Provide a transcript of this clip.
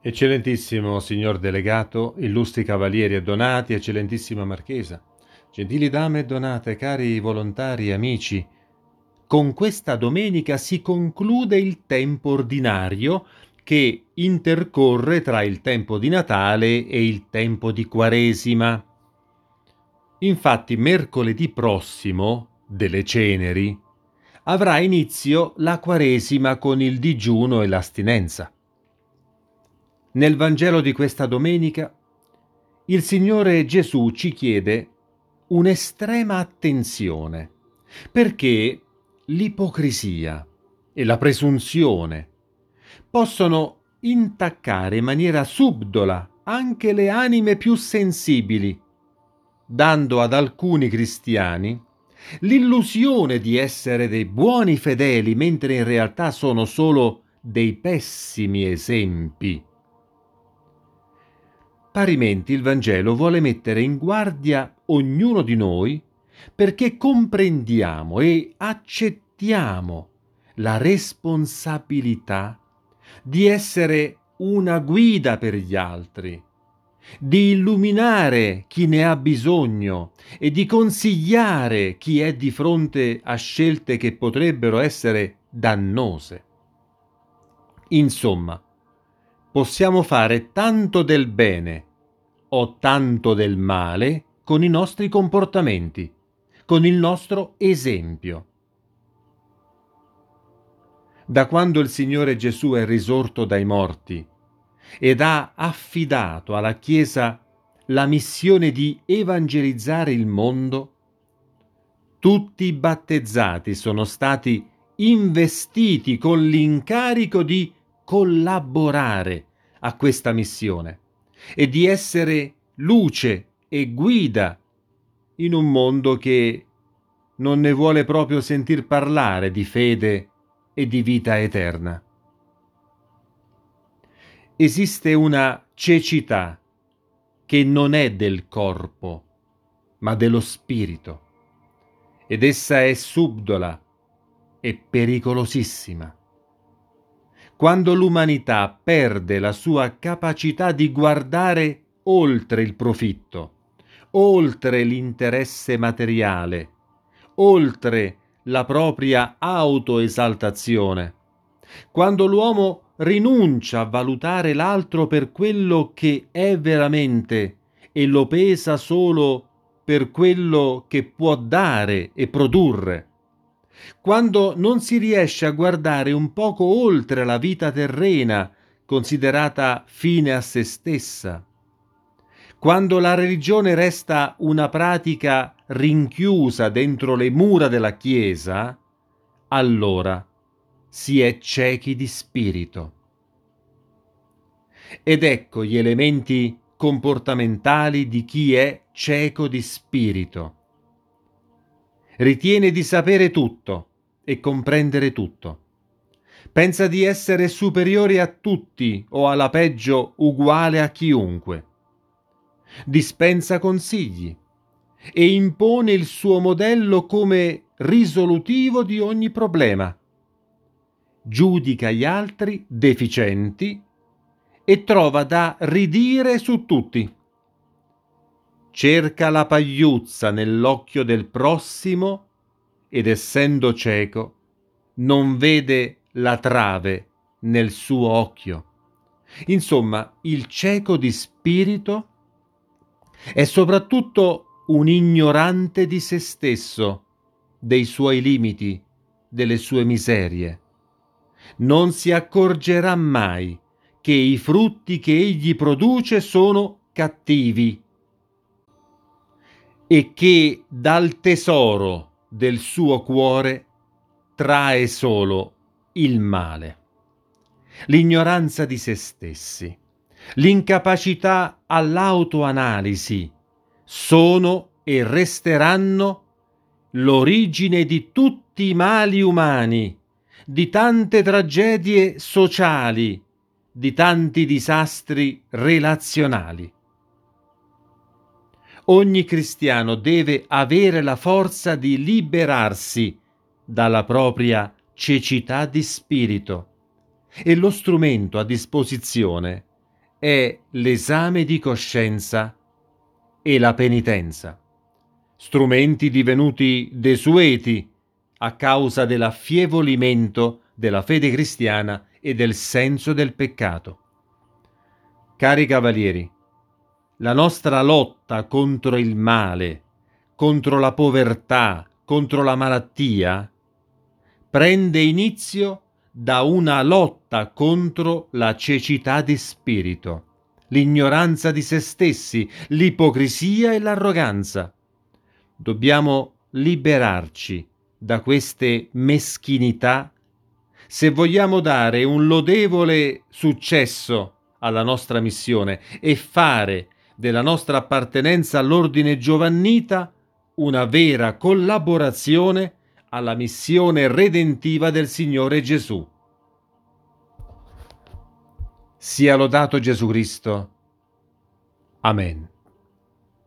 Eccellentissimo signor delegato, illustri cavalieri e donati, eccellentissima marchesa, gentili dame e donate, cari volontari e amici, con questa domenica si conclude il tempo ordinario che intercorre tra il tempo di Natale e il tempo di Quaresima. Infatti mercoledì prossimo, delle ceneri, avrà inizio la Quaresima con il digiuno e l'astinenza. Nel Vangelo di questa domenica il Signore Gesù ci chiede un'estrema attenzione perché l'ipocrisia e la presunzione possono intaccare in maniera subdola anche le anime più sensibili, dando ad alcuni cristiani l'illusione di essere dei buoni fedeli mentre in realtà sono solo dei pessimi esempi Parimenti il Vangelo vuole mettere in guardia ognuno di noi perché comprendiamo e accettiamo la responsabilità di essere una guida per gli altri, di illuminare chi ne ha bisogno e di consigliare chi è di fronte a scelte che potrebbero essere dannose. Insomma, possiamo fare tanto del bene o tanto del male con i nostri comportamenti, con il nostro esempio. Da quando il Signore Gesù è risorto dai morti ed ha affidato alla Chiesa la missione di evangelizzare il mondo, tutti i battezzati sono stati investiti con l'incarico di collaborare a questa missione e di essere luce e guida in un mondo che non ne vuole proprio sentir parlare di fede e di vita eterna. Esiste una cecità che non è del corpo, ma dello spirito, ed essa è subdola e pericolosissima quando l'umanità perde la sua capacità di guardare oltre il profitto, oltre l'interesse materiale, oltre la propria autoesaltazione, quando l'uomo rinuncia a valutare l'altro per quello che è veramente e lo pesa solo per quello che può dare e produrre, quando non si riesce a guardare un poco oltre la vita terrena, considerata fine a se stessa, quando la religione resta una pratica rinchiusa dentro le mura della Chiesa, allora si è ciechi di spirito. Ed ecco gli elementi comportamentali di chi è cieco di spirito ritiene di sapere tutto e comprendere tutto. Pensa di essere superiore a tutti o alla peggio uguale a chiunque. Dispensa consigli e impone il suo modello come risolutivo di ogni problema. Giudica gli altri deficienti e trova da ridire su tutti cerca la pagliuzza nell'occhio del prossimo ed essendo cieco non vede la trave nel suo occhio. Insomma, il cieco di spirito è soprattutto un ignorante di se stesso, dei suoi limiti, delle sue miserie. Non si accorgerà mai che i frutti che egli produce sono cattivi e che dal tesoro del suo cuore trae solo il male. L'ignoranza di se stessi, l'incapacità all'autoanalisi sono e resteranno l'origine di tutti i mali umani, di tante tragedie sociali, di tanti disastri relazionali. Ogni cristiano deve avere la forza di liberarsi dalla propria cecità di spirito e lo strumento a disposizione è l'esame di coscienza e la penitenza, strumenti divenuti desueti a causa dell'affievolimento della fede cristiana e del senso del peccato. Cari cavalieri, la nostra lotta contro il male, contro la povertà, contro la malattia, prende inizio da una lotta contro la cecità di spirito, l'ignoranza di se stessi, l'ipocrisia e l'arroganza. Dobbiamo liberarci da queste meschinità se vogliamo dare un lodevole successo alla nostra missione e fare della nostra appartenenza all'ordine giovannita una vera collaborazione alla missione redentiva del Signore Gesù. Sia lodato Gesù Cristo. Amen.